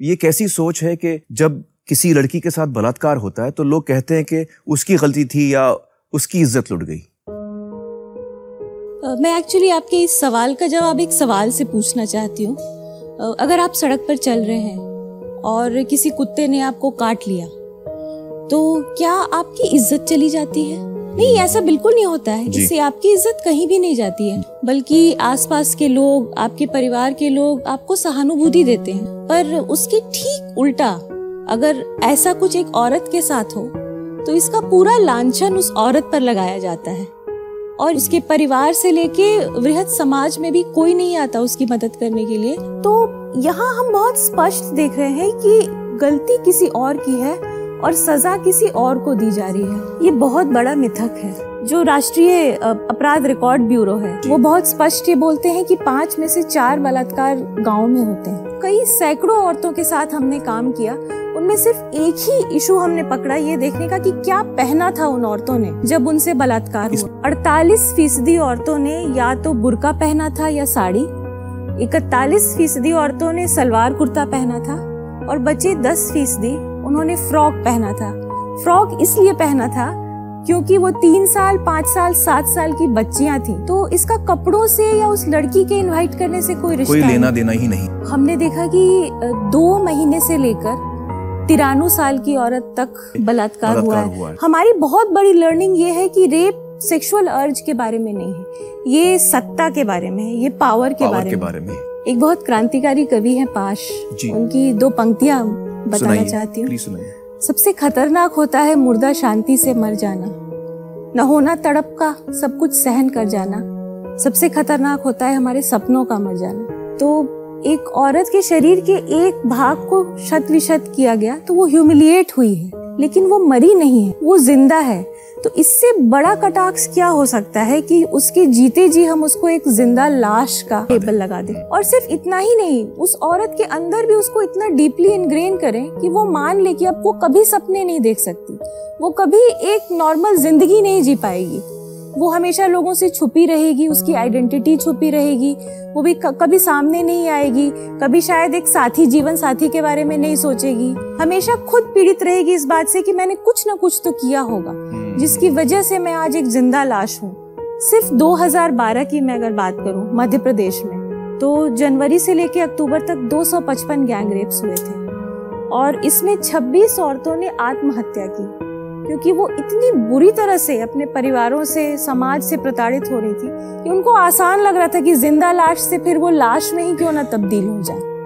ये कैसी सोच है कि जब किसी लड़की के साथ बलात्कार होता है तो लोग कहते हैं कि उसकी गलती थी या उसकी इज़्ज़त लुट गई? मैं एक्चुअली आपके इस सवाल का जवाब एक सवाल से पूछना चाहती हूँ। अगर आप सड़क पर चल रहे हैं और किसी कुत्ते ने आपको काट लिया तो क्या आपकी इज़्ज़त चली जाती है? नहीं ऐसा बिल्कुल नहीं होता है। इससे आपकी इज़्ज़त कहीं भी नहीं जाती है। बल्कि आसपास के लोग आपके परिवार के लोग आपको सहानुभूति देते हैं। पर उसके ठीक उल्टा अगर ऐसा कुछ एक औरत के साथ हो तो इसका पूरा लांछन उस औरत पर लगाया जाता है। और उसके परिवार से लेके वृहद समाज में भी कोई नहीं आता उसकी मदद करने के लिए। तो यहाँ हम बहुत स्पष्ट देख रहे हैं कि गलती किसी और की है। और सजा किसी और को दी जा रही है। ये बहुत बड़ा मिथक है। जो राष्ट्रीय अपराध रिकॉर्ड ब्यूरो है वो बहुत स्पष्ट ये बोलते हैं कि पाँच में से चार बलात्कार गाँव में होते हैं। कई सैकड़ों औरतों के साथ हमने काम किया उनमें सिर्फ़ एक ही इशू हमने पकड़ा ये देखने का कि क्या पहना था उन औरतों ने जब उनसे बलात्कार हुआ। अड़तालीस फ़ीसदी औरतों ने या तो बुरका पहना था या साड़ी इकतालीस फ़ीसदी औरतों ने सलवार कुर्ता पहना था और बचे दस फ़ीसदी उन्होंने फ्रॉक पहना था। फ्रॉक इसलिए पहना था क्योंकि वो तीन साल पाँच साल सात साल की बच्चियाँ थी। तो इसका कपड़ों से या उस लड़की के इनवाइट करने से कोई रिश्ता कोई लेना देना ही नहीं। हमने देखा कि दो महीने से लेकर तिरानू साल की औरत तक बलात्कार हुआ, हुआ है। हमारी बहुत बड़ी लर्निंग ये है कि रेप सेक्सुअल अर्ज़ के बारे में नहीं है। ये सत्ता के बारे में है ये पावर के, पावर बारे, के में। बारे में एक बहुत क्रांतिकारी कवि है पाश। उनकी दो पंक्तियाँ बताना चाहती हूँ। सबसे खतरनाक होता है मुर्दा शांति से मर जाना। न होना तड़प का सब कुछ सहन कर जाना। सबसे खतरनाक होता है हमारे सपनों का मर जाना। तो एक औरत के शरीर के एक भाग को शत विशत किया गया तो वो ह्यूमिलिएट हुई है। लेकिन वो मरी नहीं है, वो ज़िंदा है। तो इससे बड़ा कटाक्ष क्या हो सकता है कि उसके जीते जी हम उसको एक ज़िंदा लाश का टेबल लगा दें? और सिर्फ़ इतना ही नहीं, उस औरत के अंदर भी उसको इतना डीपली इनग्रेन करें कि वो मान ले कि अब वो कभी सपने नहीं देख सकती, वो कभी एक नॉर्मल ज़िंदगी नहीं जी पाएगी। वो हमेशा लोगों से छुपी रहेगी उसकी आइडेंटिटी छुपी रहेगी। वो भी कभी सामने नहीं आएगी कभी शायद एक साथी जीवन साथी के बारे में नहीं सोचेगी। हमेशा खुद पीड़ित रहेगी इस बात से कि मैंने कुछ ना कुछ तो किया होगा हम्म। जिसकी वजह से मैं आज एक ज़िंदा लाश हूँ। सिर्फ़ 2012 की मैं अगर बात करूँ मध्य प्रदेश में तो जनवरी से लेकर अक्टूबर तक 255 गैंग रेप्स हुए थे। और इसमें 26 औरतों ने आत्महत्या की। क्योंकि वो इतनी बुरी तरह से अपने परिवारों से, समाज से प्रताड़ित हो रही थी कि उनको आसान लग रहा था कि ज़िंदा लाश से फिर वो लाश में ही क्यों ना तब्दील हो जाए।